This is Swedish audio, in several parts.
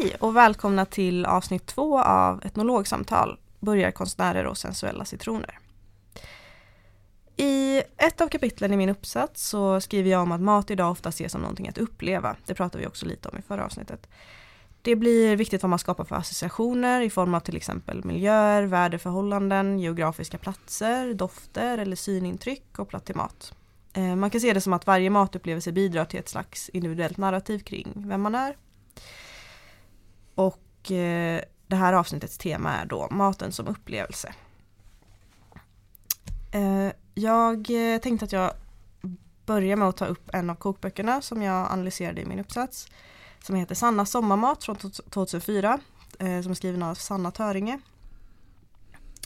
Hej och välkomna till avsnitt två av Etnologsamtal, Börjarkonstnärer och sensuella citroner. I ett av kapitlen i min uppsats så skriver jag om att mat idag ofta ses som någonting att uppleva. Det pratade vi också lite om i förra avsnittet. Det blir viktigt vad man skapar för associationer i form av till exempel miljöer, väderförhållanden, geografiska platser, dofter eller synintryck kopplat till mat. Eh, man kan se det som att varje matupplevelse bidrar till ett slags individuellt narrativ kring vem man är. Och eh, det här avsnittets tema är då maten som upplevelse. Eh, jag eh, tänkte att jag börjar med att ta upp en av kokböckerna som jag analyserade i min uppsats. Som heter Sanna sommarmat från 2004. Eh, som är skriven av Sanna Töringe.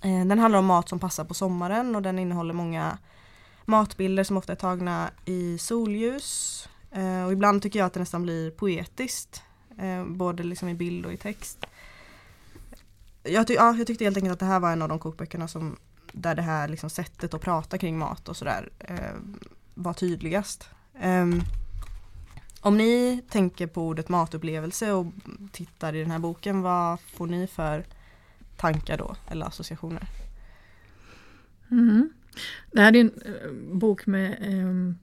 Eh, den handlar om mat som passar på sommaren och den innehåller många matbilder som ofta är tagna i solljus. Och ibland tycker jag att det nästan blir poetiskt. Eh, både liksom i bild och i text. Jag, ty ja, jag tyckte helt enkelt att det här var en av de kokböckerna som där det här liksom sättet att prata kring mat och sådär eh, var tydligast. Eh, om ni tänker på ordet matupplevelse och tittar i den här boken, vad får ni för tankar då eller associationer? Mm. Det här är en eh, bok med eh,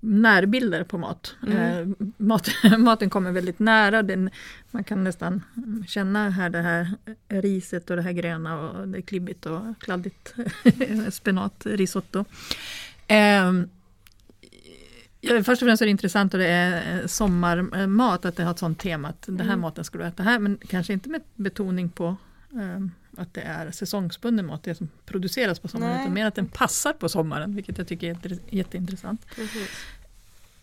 närbilder på mat. Mm. Eh, mat. Maten kommer väldigt nära. Den, man kan nästan känna här det här riset och det här gröna och det är klibbigt och kladdigt spenatrisotto. Eh, Ja, först och främst är det intressant att det är eh, sommarmat, att det har ett sånt tema att den här mm. maten ska du äta här, men kanske inte med betoning på att det är säsongsbunden mat, det som produceras på sommaren, Nej. utan mer att den passar på sommaren, vilket jag tycker är jätteintressant.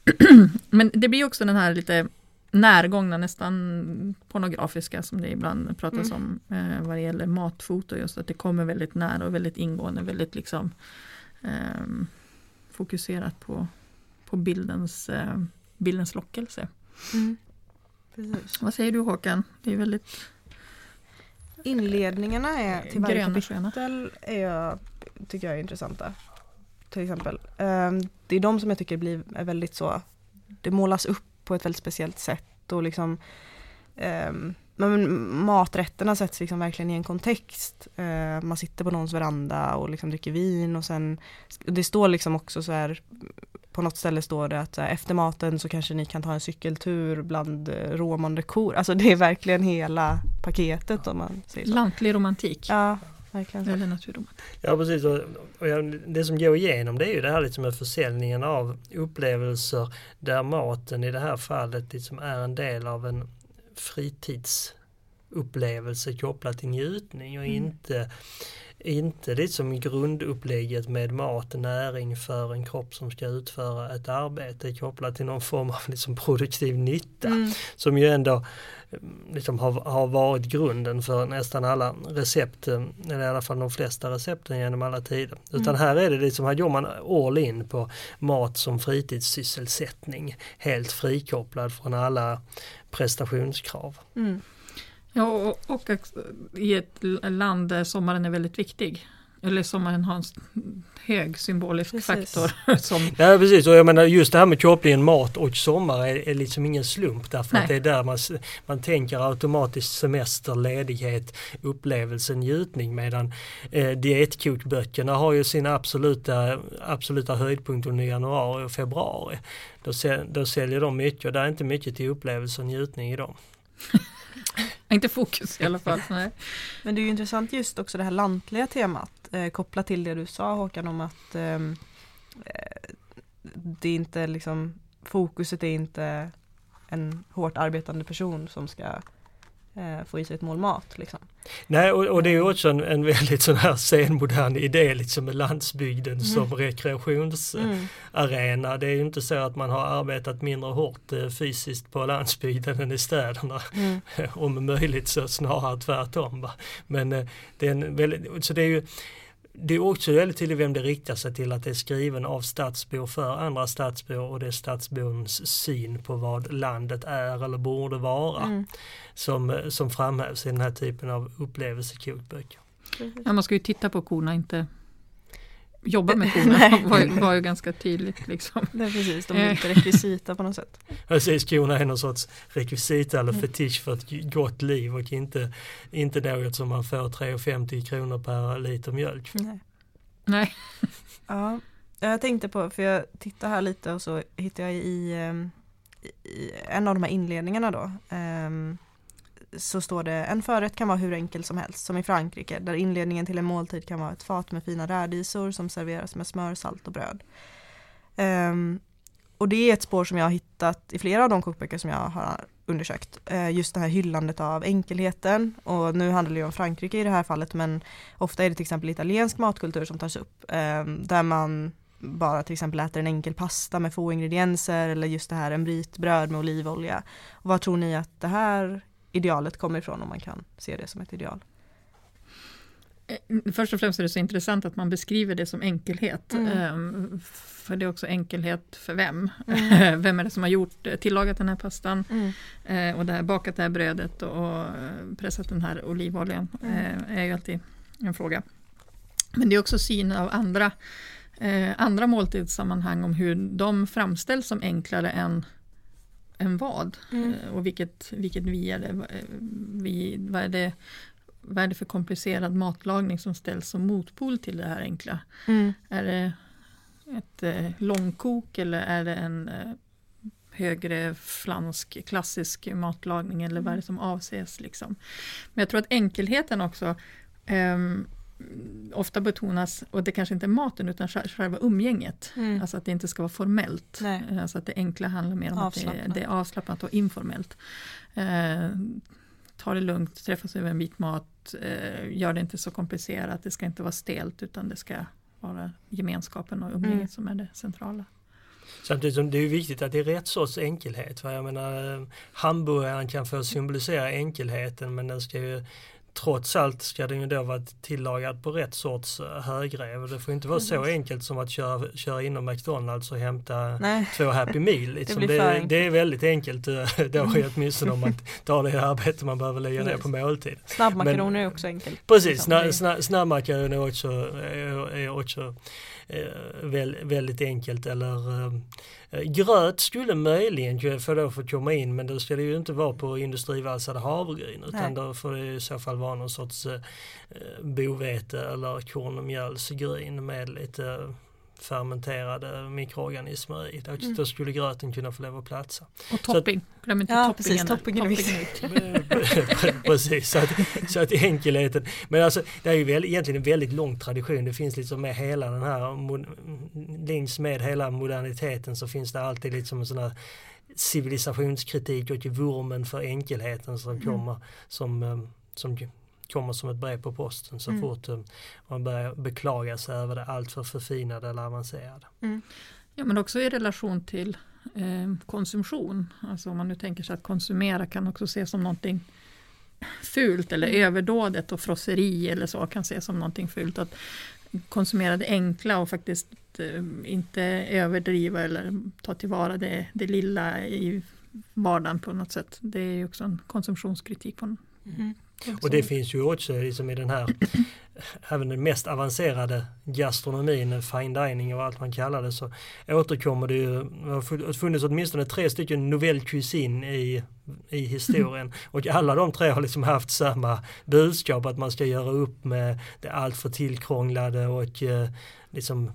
Men det blir också den här lite närgångna, nästan pornografiska som det ibland pratas mm. om eh, vad det gäller matfoto, just att det kommer väldigt nära och väldigt ingående, väldigt liksom eh, fokuserat på, på bildens, eh, bildens lockelse. Mm. Vad säger du Håkan? Det är väldigt Inledningarna är till varje kapitel är tycker jag är intressanta. Till exempel. Um, det är de som jag tycker blir är väldigt så, det målas upp på ett väldigt speciellt sätt och liksom um, men maträtterna sätts liksom verkligen i en kontext. Uh, man sitter på någons veranda och liksom dricker vin och sen Det står liksom också så här på något ställe står det att efter maten så kanske ni kan ta en cykeltur bland eh, råmande kor. Alltså det är verkligen hela paketet om man säger så. Lantlig romantik. Ja, verkligen. Eller naturromantik. Ja precis. Och, och det som går igenom det är ju det här liksom med försäljningen av upplevelser där maten i det här fallet liksom är en del av en fritidsupplevelse kopplat till njutning och mm. inte inte liksom grundupplägget med mat, näring för en kropp som ska utföra ett arbete kopplat till någon form av liksom produktiv nytta. Mm. Som ju ändå liksom har, har varit grunden för nästan alla recept, eller i alla fall de flesta recepten genom alla tider. Utan mm. här är det liksom, här går man all in på mat som fritidssysselsättning. Helt frikopplad från alla prestationskrav. Mm. Ja, och, och i ett land där sommaren är väldigt viktig. Eller sommaren har en hög symbolisk precis. faktor. Som... Ja precis och jag menar just det här med kopplingen mat och sommar är, är liksom ingen slump därför Nej. att det är där man, man tänker automatiskt semester, ledighet, upplevelse, njutning medan eh, dietkokböckerna har ju sin absoluta, absoluta höjdpunkt under januari och februari. Då, då säljer de mycket och det är inte mycket till upplevelse och njutning i dem. Inte fokus i alla fall. Nej. Men det är ju intressant just också det här lantliga temat eh, kopplat till det du sa Håkan om att ehm, eh, det är inte liksom fokuset är inte en hårt arbetande person som ska eh, få i sig ett mål mat. Liksom. Nej och, och det är också en, en väldigt sån här senmodern idé liksom med landsbygden mm. som rekreationsarena. Mm. Det är ju inte så att man har arbetat mindre hårt eh, fysiskt på landsbygden än i städerna. Mm. Om möjligt så snarare tvärtom. Va? Men eh, det är en väldigt, så det är ju det är också väldigt tydligt vem det riktar sig till att det är skriven av stadsbor för andra stadsbor och det är stadsborns syn på vad landet är eller borde vara mm. som, som framhävs i den här typen av upplevelsekokböcker. Ja, man ska ju titta på korna, inte jobba med korna Nej. var, var ju ganska tydligt. Liksom. Det är precis, de är inte rekvisita på något sätt. Precis, korna är någon sorts rekvisita eller Mm. fetisch för ett gott liv och inte, inte något som man får 3,50 kronor per liter mjölk. Nej. Nej. Ja, jag tänkte på, för jag tittar här lite och så hittar jag i, ehm, i en av de här inledningarna då. ehm, så står det en förrätt kan vara hur enkel som helst, som i Frankrike, där inledningen till en måltid kan vara ett fat med fina rädisor som serveras med smör, salt och bröd. Um, och det är ett spår som jag har hittat i flera av de kokböcker som jag har undersökt. Uh, just det här hyllandet av enkelheten och nu handlar det ju om Frankrike i det här fallet men ofta är det till exempel italiensk matkultur som tas upp um, där man bara till exempel äter en enkel pasta med få ingredienser eller just det här en bit bröd med olivolja. Och vad tror ni att det här idealet kommer ifrån om man kan se det som ett ideal? Eh, Först och främst är det så intressant att man beskriver det som enkelhet. Mm. Ehm, För det är också enkelhet för vem? Mm. Vem är det som har gjort, eh, tillagat den här pastan Mm. eh, och det här, bakat det här brödet och pressat den här olivoljan? Mm. är ju alltid en fråga. Men det är också syn av andra, andra måltidssammanhang om hur de framställs som enklare än, än vad. Mm. Eh, Och vilket, vilket vi är det, eh, vi, vad, är det, vad är det för komplicerad matlagning som ställs som motpol till det här enkla? Mm. Är det ett eh, långkok eller är det en eh, högre flansk klassisk matlagning eller vad är det som avses? Liksom. Men jag tror att enkelheten också ehm, ofta betonas, och det kanske inte är maten utan sj- själva umgänget. Mm. Alltså att det inte ska vara formellt. Nej. Eh, Alltså att det enkla handlar mer om att det, det är avslappnat och informellt. Eh, ta det lugnt, träffas över en bit mat, eh, gör det inte så komplicerat, det ska inte vara stelt utan det ska vara gemenskapen och umgänget Mm. som är det centrala. Samtidigt som det är viktigt att det är rätt sorts enkelhet. För jag menar, eh, hamburgaren kan få symbolisera enkelheten men den ska ju Trots allt ska den ju då vara tillagad på rätt sorts eh, högrev. Det får inte vara så enkelt som att köra, köra inom McDonalds och hämta Nej. två Happy Meal. Liksom. det, det, enkelt. är väldigt enkelt eh, då åtminstone om man tar det arbete man behöver lägga ner på måltid. Snabbmakaroner är också enkelt. Precis, Liksom, sna, det- sna, snabbmakaroner är också, är, är också eh, väldigt enkelt eller eh, gröt skulle möjligen få då få komma in men då ska det ju inte vara på industrivalsade havregryn utan Nej. då får det i så fall vara någon sorts eh, bovete eller korn och mjölsgryn med lite fermenterade mikroorganismer i. Då, Mm. då skulle gröten kunna få lov att platsa. Och topping, glöm inte Ja, toppingen. precis, toppingen. Precis, så att, så att enkelheten. Men alltså det är ju väl, egentligen en väldigt lång tradition. Det finns liksom med hela den här, längs med hela moderniteten så finns det alltid liksom en sån här civilisationskritik och vurmen för enkelheten som Mm. kommer som, eh, som kommer som ett brev på posten så Mm. fort eh, man börjar beklaga sig över det alltför förfinade eller avancerade. Ja, men också i relation till eh, konsumtion. Alltså om man nu tänker sig att konsumera kan också ses som någonting fult eller Mm. överdådet och frosseri eller så kan ses som någonting fult. Att konsumera det enkla och faktiskt eh, inte överdriva eller ta tillvara det, det lilla i vardagen på något sätt. Det är ju också en konsumtionskritik. På, Mm. Och det finns ju också liksom i den här, även den mest avancerade gastronomin, fine dining och allt man kallar det, så återkommer det ju, det har funnits åtminstone tre stycken novell cuisine i, i historien. Och alla de tre har liksom haft samma budskap, att man ska göra upp med det alltför tillkrånglade och eh, liksom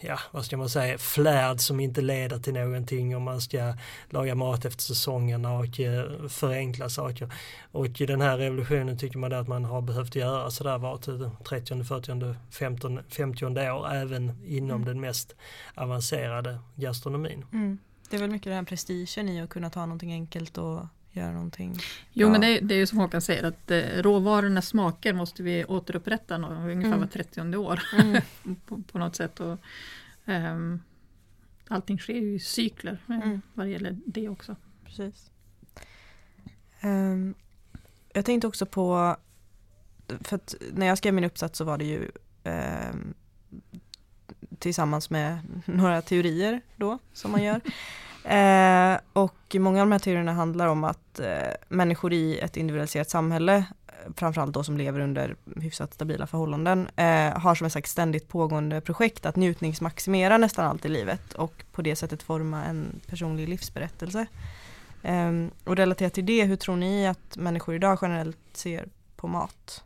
ja, vad ska man säga, flärd som inte leder till någonting och man ska laga mat efter säsongerna och eh, förenkla saker. Och i den här revolutionen tycker man att man har behövt göra sådär vart 30, 40, 15, 50 år även inom Mm. den mest avancerade gastronomin. Mm. Det är väl mycket den här prestigen i att kunna ta någonting enkelt och göra någonting. Jo, Ja. men det, det är ju som Håkan säger att eh, råvarornas smaker måste vi återupprätta nå- ungefär Mm. var 30 år Mm. på, på något sätt. Och, ehm, allting sker ju i cykler eh, Mm. vad det gäller det också. Precis. Ehm, jag tänkte också på, för att när jag skrev min uppsats så var det ju ehm, tillsammans med några teorier då som man gör. Eh, och många av de här teorierna handlar om att eh, människor i ett individualiserat samhälle eh, framförallt då som lever under hyfsat stabila förhållanden, eh, har som ett ständigt pågående projekt att njutningsmaximera nästan allt i livet och på det sättet forma en personlig livsberättelse. Eh, och relaterat till det, hur tror ni att människor idag generellt ser på mat?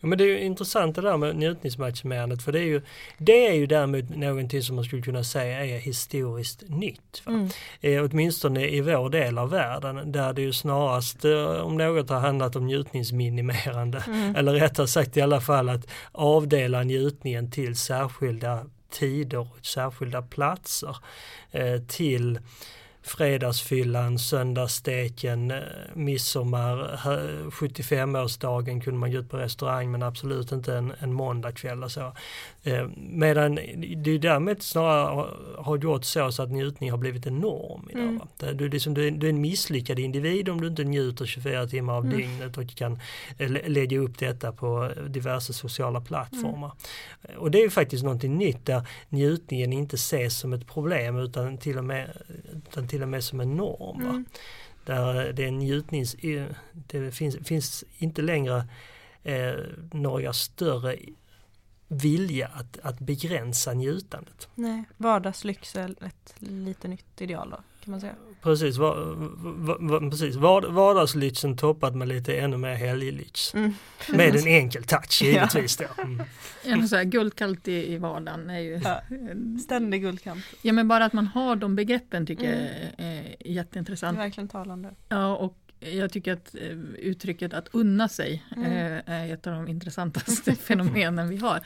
Ja, men det är ju intressant det där med njutningsmaximerandet för det är ju Det är ju däremot någonting som man skulle kunna säga är historiskt nytt. Mm. Eh, åtminstone i vår del av världen där det ju snarast eh, om något har handlat om njutningsminimerande mm. eller rättare sagt i alla fall att avdela njutningen till särskilda tider och särskilda platser eh, till fredagsfyllan, söndagssteken, eh, midsommar, 75-årsdagen kunde man gå ut på restaurang men absolut inte en, en måndagkväll och så. Eh, medan det därmed snarare har gjort så, så att njutning har blivit en norm idag. Mm. Du, liksom, du, är, du är en misslyckad individ om du inte njuter 24 timmar av mm. dygnet och kan eh, lägga upp detta på diverse sociala plattformar. Mm. Och det är faktiskt någonting nytt där njutningen inte ses som ett problem utan till och med, utan till och med som en norm. Mm. Där det är njutnings... Det finns, finns inte längre eh, några större vilja att, att begränsa njutandet. Nej, vardagslyx är ett lite nytt ideal då kan man säga. Precis, var, var, var, precis. vardagslyxen toppad med lite ännu mer helglyx. Mm. Med en enkel touch givetvis då. Mm. Ja, så här, guldkant i, i vardagen är ju ja, ständig guldkant. Ja men bara att man har de begreppen tycker mm. jag är jätteintressant. Det är verkligen talande. Ja och jag tycker att eh, uttrycket att unna sig mm. Är ett av de intressantaste fenomenen vi har.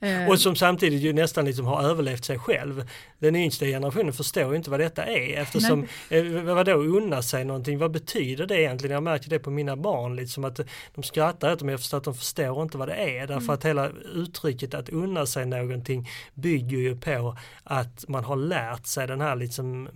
Eh, och som samtidigt ju nästan liksom har överlevt sig själv. Den yngsta generationen förstår ju inte vad detta är eftersom, Nej. vadå unna sig någonting, vad betyder det egentligen? Jag märker det på mina barn, liksom att de skrattar åt mig, förstår att de förstår inte vad det är. Därför mm. att hela uttrycket att unna sig någonting bygger ju på att man har lärt sig den här liksom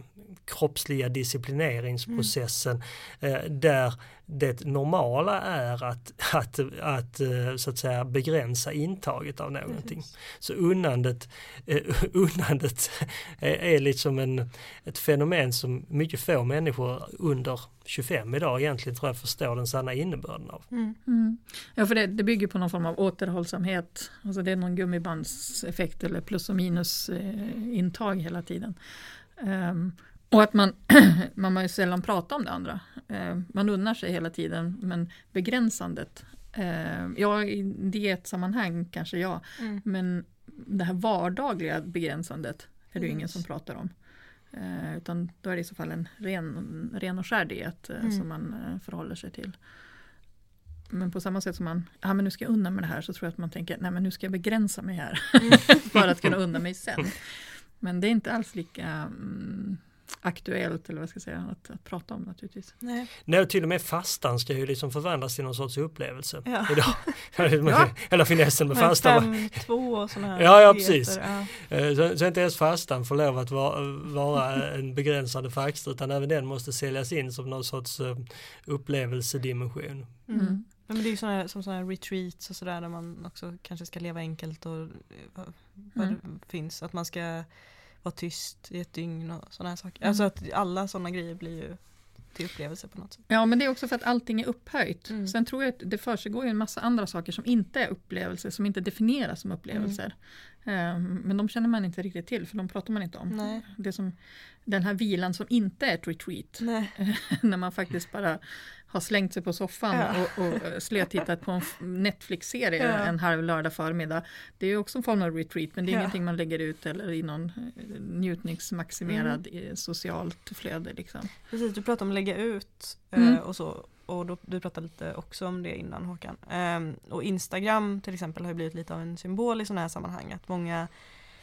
kroppsliga disciplineringsprocessen mm. där det normala är att, att, att, eh, så att säga begränsa intaget av någonting. Precis. Så unnandet, uh, unnandet är, är liksom en, ett fenomen som mycket få människor under 25 idag egentligen tror jag förstår den sanna innebörden av. Mm. Mm. Ja för det, det, bygger på någon form av återhållsamhet, alltså det är någon gummibandseffekt eller plus och minus eh, intag hela tiden. Um, och att man, man ju sällan pratat om det andra. Eh, man unnar sig hela tiden men begränsandet. Eh, ja, i dietsammanhang kanske ja. Mm. Men det här vardagliga begränsandet är det mm. ingen som pratar om. Eh, utan då är det i så fall en ren, ren och skär diet mm. som man förhåller sig till. Men på samma sätt som man, ja men nu ska jag unna mig det här så tror jag att man tänker, nej men nu ska jag begränsa mig här. För att kunna unna mig sen. Men det är inte alls lika mm, aktuellt eller vad ska jag säga, att, att prata om naturligtvis. Nej. Nej, till och med fastan ska ju liksom förvandlas till någon sorts upplevelse ja. idag. ja. Eller finessen med Men fastan. Fem, två och sådana här Ja, ja precis. Ja. Eh, så, så inte ens fastan får lov att vara, vara en begränsande faktor utan även den måste säljas in som någon sorts uh, upplevelsedimension. Mm. Mm. Men det är ju såna, som sådana retreats och sådär där man också kanske ska leva enkelt och eh, vad mm. det finns. Att man ska vara tyst i ett dygn och sådana här saker. Mm. Alltså att alla sådana grejer blir ju till upplevelse på något sätt. Ja men det är också för att allting är upphöjt. Mm. Sen tror jag att det försiggår en massa andra saker som inte är upplevelser, som inte definieras som upplevelser. Mm. Men de känner man inte riktigt till för de pratar man inte om. Nej. Det som, den här vilan som inte är ett retreat. när man faktiskt bara har slängt sig på soffan ja. och, och slötittat på en Netflix-serie ja. en halv lördag förmiddag. Det är också en form av retreat men det är ja. ingenting man lägger ut eller i någon eh, njutningsmaximerad mm. socialt flöde. Liksom. Precis, du pratar om att lägga ut eh, mm. och så och då, du pratade lite också om det innan Håkan. Um, och Instagram till exempel har blivit lite av en symbol i sådana här sammanhang. Att många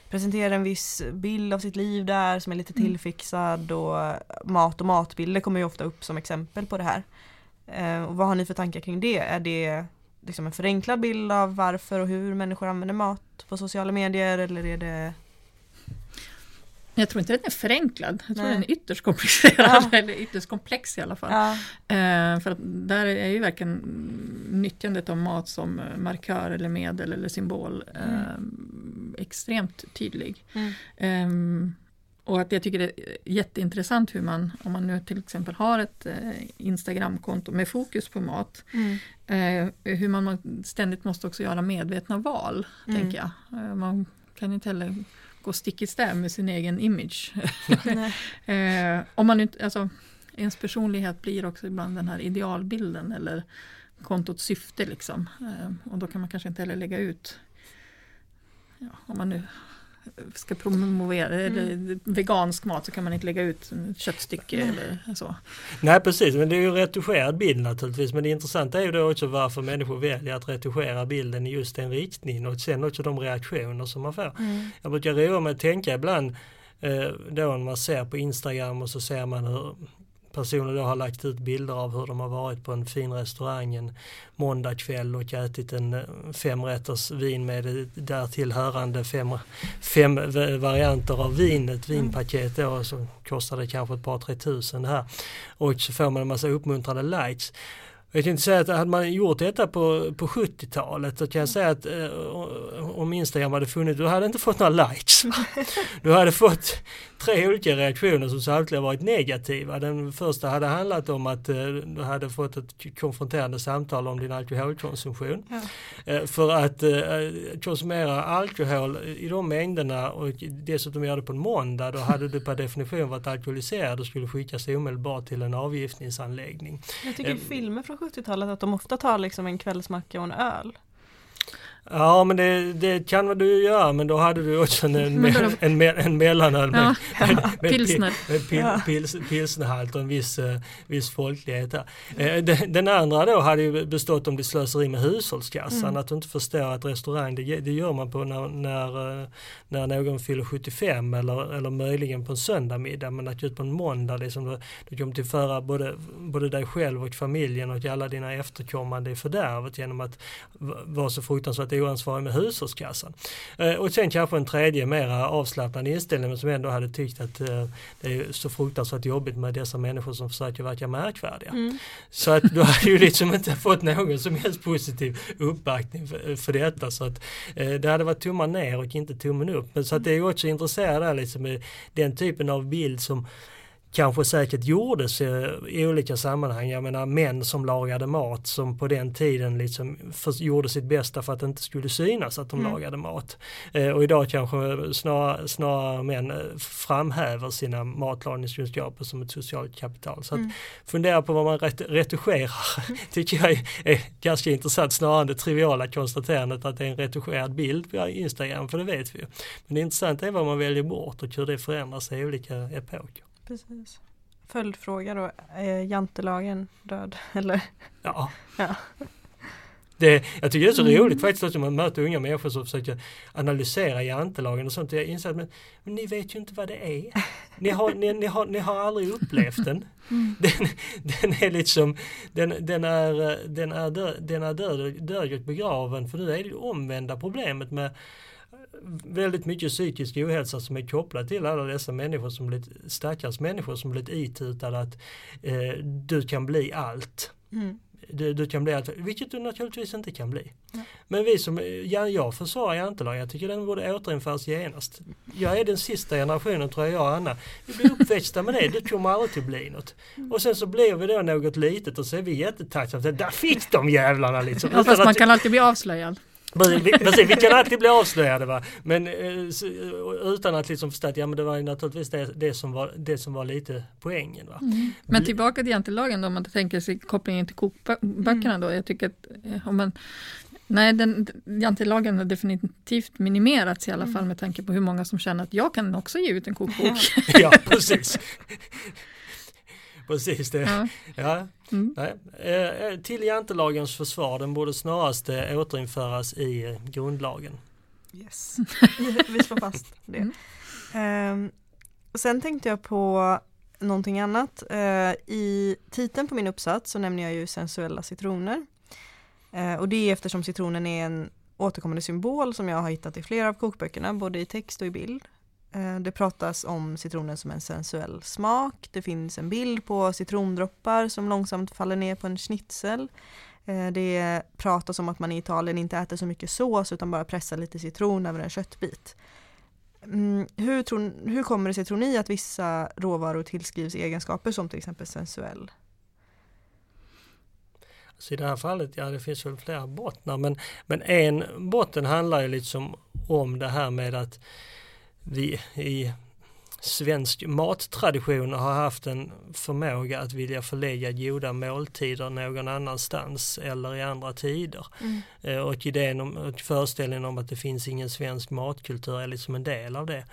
presenterar en viss bild av sitt liv där som är lite mm. tillfixad och mat och matbilder kommer ju ofta upp som exempel på det här. Eh, och vad har ni för tankar kring det? Är det liksom en förenklad bild av varför och hur människor använder mat på sociala medier eller är det jag tror inte den är förenklad, jag tror Nej. den är ytterst komplicerad, ja. eller ytterst komplex i alla fall. Ja. Eh, för att där är ju verkligen nyttjandet av mat som markör eller medel eller symbol eh, mm. extremt tydlig. Mm. Eh, och att jag tycker det är jätteintressant hur man, om man nu till exempel har ett eh, Instagramkonto med fokus på mat, Mm. eh, hur man ständigt måste också göra medvetna val, Mm. tänker jag. Eh, man kan inte heller gå stick i stäv med sin egen image. Om man inte, alltså, ens personlighet blir också ibland den här idealbilden eller kontots syfte liksom. Och då kan man kanske inte heller lägga ut, ja, om man nu ska promovera eller vegansk mat så kan man inte lägga ut ett köttstycke eller så. Nej precis, men det är ju retuscherad bild naturligtvis. Men det intressanta är ju då också varför människor väljer att retuschera bilden i just den riktningen och sen också de reaktioner som man får. Mm. Jag brukar roa mig att tänka ibland eh, då när man ser på Instagram och så ser man hur personer då har lagt ut bilder av hur de har varit på en fin restaurang en måndagkväll och ätit en eh, femrätters vin med därtill hörande fem, fem varianter av vinet, vinpaket då så kostar det kanske ett par tre tusen här. Och så får man en massa uppmuntrande likes. Jag tänkte säga att hade man gjort detta på, på 70-talet så kan jag säga att eh, om Instagram hade funnits, du hade inte fått några likes. Du hade fått tre olika reaktioner som samtliga varit negativa. Den första hade handlat om att eh, du hade fått ett konfronterande samtal om din alkoholkonsumtion. Ja. Eh, För att eh, konsumera alkohol i de mängderna och dessutom göra det på en måndag då hade du per definition varit alkoholiserad och skulle skickas omedelbart till en avgiftningsanläggning. Jag tycker Em. filmer från 70-talet att de ofta tar liksom en kvällsmacka och en öl. Ja men det, det kan du göra men då hade du också en, en, då- en, en, en mellanöl med, Ja, med, med, pilsner. med pil, Ja. pils, pilsnerhalt och en viss, eh, viss folklighet. Eh, den, den andra då hade ju bestått om det slöseri med hushållskassan, Mm. att du inte förstår att restaurang, det, det gör man på när, när, eh, när någon fyller 75 eller, eller möjligen på en söndagmiddag, men att just på en måndag, liksom, då, då kommer till föra både, både dig själv och familjen och alla dina efterkommande i fördärvet genom att vara så fruktansvärt oansvarig med hushållskassan. Eh, och sen kanske en tredje mera avslappnad inställning men som ändå hade tyckt att eh, det är så fruktansvärt jobbigt med dessa människor som försöker verka märkvärdiga. Mm. Så att du hade ju liksom inte fått någon som helst positiv uppbackning för, för detta. Så att eh, det hade varit tummen ner och inte tummen upp. Men så att det är ju också intressant där liksom den typen av bild som kanske säkert gjordes i olika sammanhang. Jag menar män som lagade mat som på den tiden liksom för, gjorde sitt bästa för att det inte skulle synas att de Mm. lagade mat. Eh, och idag kanske snarare, snarare män eh, framhäver sina matlagningskunskaper som ett socialt kapital. Så att Mm. fundera på vad man ret- retuscherar tycker jag är, är ganska intressant snarare än det triviala konstaterandet att det är en retuscherad bild på Instagram för det vet vi ju. Men det intressanta är vad man väljer bort och hur det förändras i olika epoker. Precis. Följdfråga då, är jantelagen död? Eller? Ja. Ja. Det, jag tycker det är så Mm. roligt faktiskt att man möter unga människor som försöker analysera jantelagen och sånt. Jag inser att men, men ni vet ju inte vad det är. Ni har, ni, ni har, ni har aldrig upplevt den. Mm. Den, den är liksom, den, den är, den är, död, den är död, död och begraven för nu är det det omvända problemet med väldigt mycket psykisk ohälsa som är kopplad till alla dessa människor som blivit, stackars människor som blivit itutade att eh, du kan bli allt. Mm. Du, du kan bli allt, vilket du naturligtvis inte kan bli. Nej. Men vi som, ja, jag försvarar jantelagen, jag tycker den borde återinföras genast. Jag är den sista generationen tror jag, jag och Anna. Vi blir uppväxta med det, det kommer aldrig att bli något. Och sen så blir vi då något litet och så är vi jättetacksamma. Där fick de jävlarna liksom. Ja, fast man kan alltid bli avslöjad. Precis, vi, kan alltid bli avslöjade va. Men eh, så, utan att liksom förstå att ja men det var ju naturligtvis det, det, som, var, det som var lite poängen va. Men tillbaka till jantelagen då, om man tänker sig kopplingen till kokböckerna då. Jag tycker att eh, om man Nej, den, jantelagen har definitivt minimerats i alla fall med tanke på hur många som känner att jag kan också ge ut en kokbok. Ja precis. Precis det. Ja. Ja, Mm. nej. Eh, till jantelagens försvar, den borde snarast eh, återinföras i eh, grundlagen. Yes. Vi slår fast det. Mm. Ehm, och sen tänkte jag på någonting annat. Eh, I titeln på min uppsats så nämner jag ju sensuella citroner. Eh, och det är eftersom citronen är en återkommande symbol som jag har hittat i flera av kokböckerna, både i text och i bild. Eh, det pratas om citronen som en sensuell smak. Det finns en bild på citrondroppar som långsamt faller ner på en schnitzel. Eh, det pratas om att man i Italien inte äter så mycket sås utan bara pressar lite citron över en köttbit. Mm, hur, tror, hur kommer det sig tror ni att vissa råvaror tillskrivs egenskaper som till exempel sensuell? Så I det här fallet, ja det finns väl flera bottnar men, men en botten handlar ju liksom om det här med att vi i svensk mattradition har haft en förmåga att vilja förlägga goda måltider någon annanstans eller i andra tider. Mm. Eh, och idén om, föreställningen om att det finns ingen svensk matkultur är liksom en del av det.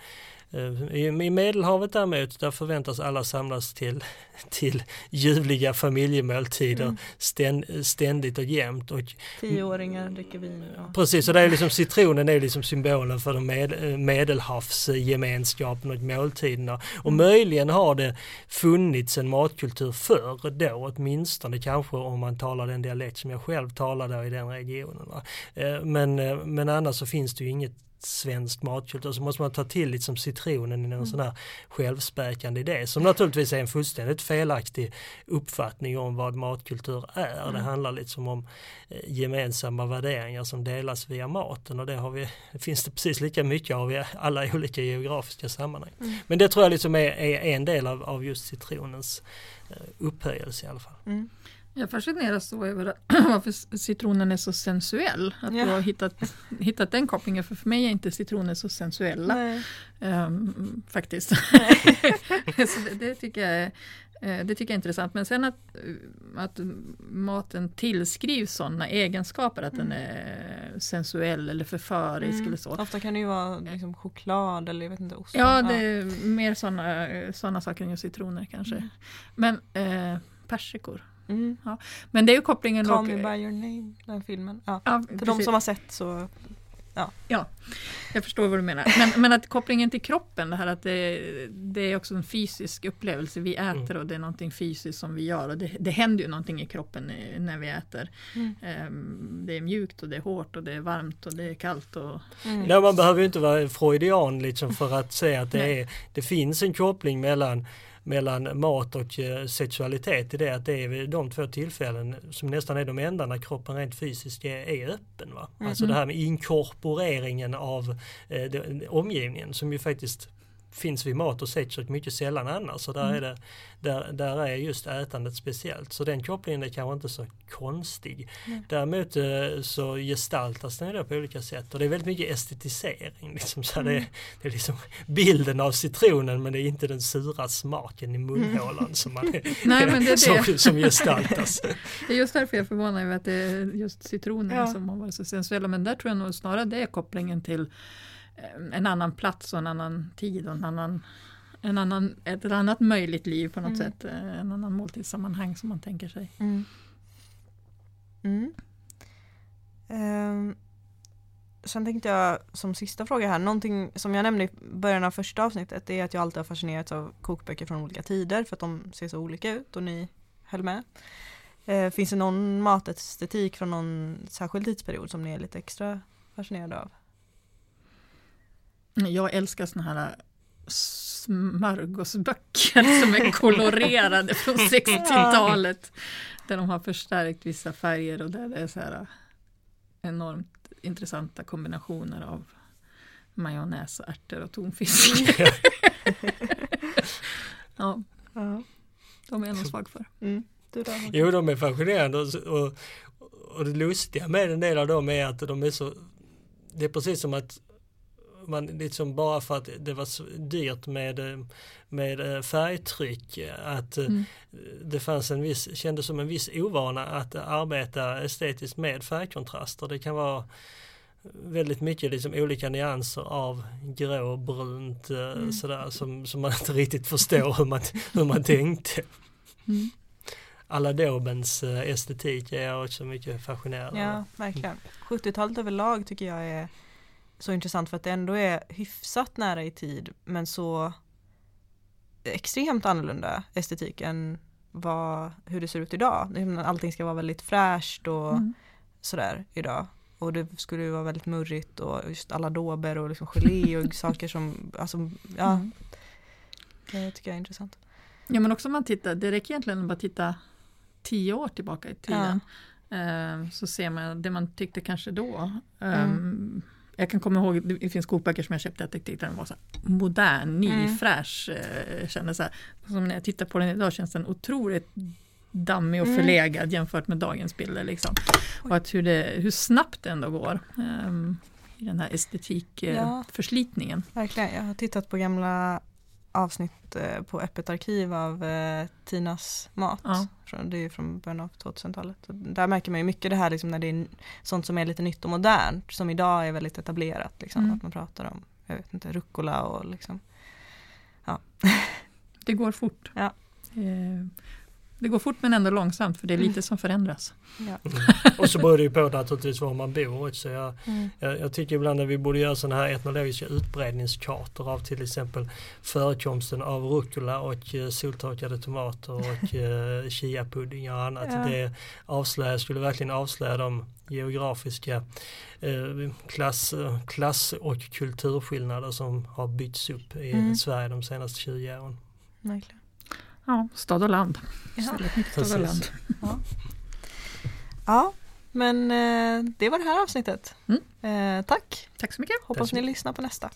Eh, I Medelhavet däremot, där förväntas alla samlas till, till ljuvliga familjemåltider mm. ständ, ständigt och jämt. Och, Tioåringar dricker vin. Ja. Precis, och det är liksom, citronen är liksom symbolen för den med, medelhavsgemenskapen och måltiderna. Och mm. möjligen har det funnits en matkultur förr då, åtminstone kanske om man talar den dialekt som jag själv talade i den regionen. Eh, men, eh, men annars så finns det ju inget svenskt matkultur så måste man ta till liksom citronen i någon mm. sån här självspäkande idé som naturligtvis är en fullständigt felaktig uppfattning om vad matkultur är. Mm. Det handlar liksom om eh, gemensamma värderingar som delas via maten och det har vi, det finns det precis lika mycket av i alla olika geografiska sammanhang. Mm. Men det tror jag liksom är, är en del av, av just citronens eh, upphöjelse i alla fall. Mm. Jag fascineras så över varför citronen är så sensuell. Att ja. du har hittat, hittat den kopplingen. För, för mig är inte citroner så sensuella. Um, faktiskt. det, det, tycker jag är, eh, det tycker jag är intressant. Men sen att, att maten tillskrivs sådana egenskaper. Att mm. den är sensuell eller förförisk mm. eller så. Ofta kan det ju vara liksom choklad eller jag vet inte, ost. Ja, det är mer sådana såna saker än citroner kanske. Mm. Men eh, persikor Mm. Ja. Men det är ju kopplingen Call me by your name, den filmen. Ja. ja För de som har sett så Ja. ja, jag förstår vad du menar. Men, men att kopplingen till kroppen, det här att det, det är också en fysisk upplevelse. Vi äter mm. och det är någonting fysiskt som vi gör och det, det händer ju någonting i kroppen när vi äter. Mm. Um, det är mjukt och det är hårt och det är varmt och det är kallt. Och... Mm. Nej, man behöver ju inte vara freudian liksom för att säga att det, är, det finns en koppling mellan mellan mat och eh, sexualitet i det att det är de två tillfällen som nästan är de enda när kroppen rent fysiskt är, öppen. Va? Mm -hmm. Alltså det här med inkorporeringen av eh, omgivningen som ju faktiskt finns vid mat och sex och mycket sällan annars. Så där, mm. är det, där, där är just ätandet speciellt. Så den kopplingen är kanske inte så konstig. Mm. Däremot eh, så gestaltas den ju på olika sätt och det är väldigt mycket estetisering. Liksom, så mm. det, är, det är liksom bilden av citronen men det är inte den sura smaken i munhålan mm. som, man, Nej, men det är som, det. som gestaltas. det är just därför jag förvånar mig att det är just citronen ja. som har varit så sensuella. Men där tror jag nog snarare det är kopplingen till en annan plats och en annan tid och en annan, en annan, ett annat möjligt liv på något mm. sätt. Eh, en annan måltidssammanhang som man tänker sig. Mm. Mm. Um, sen tänkte jag som sista fråga här, någonting som jag nämnde i början av första avsnittet är att jag alltid har fascinerats av kokböcker från olika tider för att de ser så olika ut och ni höll med. Uh, finns det någon matestetik från någon särskild tidsperiod som ni är lite extra fascinerade av? Jag älskar såna här smörgåsböcker som är kolorerade från 60-talet. Där de har förstärkt vissa färger och där det är så här enormt intressanta kombinationer av majonnäs, ärtor och tonfisk. ja. ja, de är jag nog svag för. Mm. Jo, de är fascinerande och, och, och det lustiga med en del av dem är att de är så det är precis som att man liksom bara för att det var dyrt med, med eh, färgtryck att eh, mm. det fanns en viss, kändes som en viss ovana att arbeta estetiskt med färgkontraster. Det kan vara väldigt mycket liksom olika nyanser av grå, brunt eh, mm. sådär som, som man inte riktigt förstår hur man, hur man tänkte. Mm. Aladobens estetik är jag också mycket fascinerad Ja, verkligen. 70-talet överlag tycker jag är så intressant för att det ändå är hyfsat nära i tid men så extremt annorlunda estetik än vad, hur det ser ut idag. Allting ska vara väldigt fräscht och mm. sådär idag. Och det skulle ju vara väldigt murrigt och just alla dober och liksom gelé och saker som, alltså ja. Mm. Det tycker jag är intressant. Ja men också om man tittar, det räcker egentligen att bara titta tio år tillbaka i tiden. Ja. Eh, så ser man det man tyckte kanske då. Mm. Um, jag kan komma ihåg, det finns kokböcker som jag köpte, jag tyckte den var så modern, ny, Mm. fräsch. Eh, kändes så här. Som när jag tittar på den idag känns den otroligt dammig och Mm. förlegad jämfört med dagens bilder. Liksom. Och att hur, det, hur snabbt det ändå går ehm, i den här Ja. estetikförslitningen. Verkligen, jag har tittat på gamla avsnitt eh, på Öppet arkiv av eh, Tinas mat. Ja. Det är från början av 2000-talet. Och Där märker man ju mycket det här liksom, när det är sånt som är lite nytt och modernt. Som idag är väldigt etablerat. Liksom, Mm. Att man pratar om jag vet inte, rucola och liksom. Det går fort. Ja. Det går fort men ändå långsamt för det är lite som förändras. Ja. Mm. Och så beror det ju på naturligtvis var man bor också. Jag, Mm. jag, jag tycker ibland att vi borde göra sådana här etnologiska utbredningskartor av till exempel förekomsten av rucola och eh, soltorkade tomater och eh, chiapudding och annat. Ja. Det avslöjar, skulle verkligen avslöja de geografiska eh, klass, klass och kulturskillnader som har byggts upp i Mm. Sverige de senaste 20 åren. Verkligen. Ja, stad och land. Ja. Mycket stad och land. ja, men eh, det var det här avsnittet. Mm. Eh, tack! Tack så mycket. Hoppas så ni lyssnar på nästa.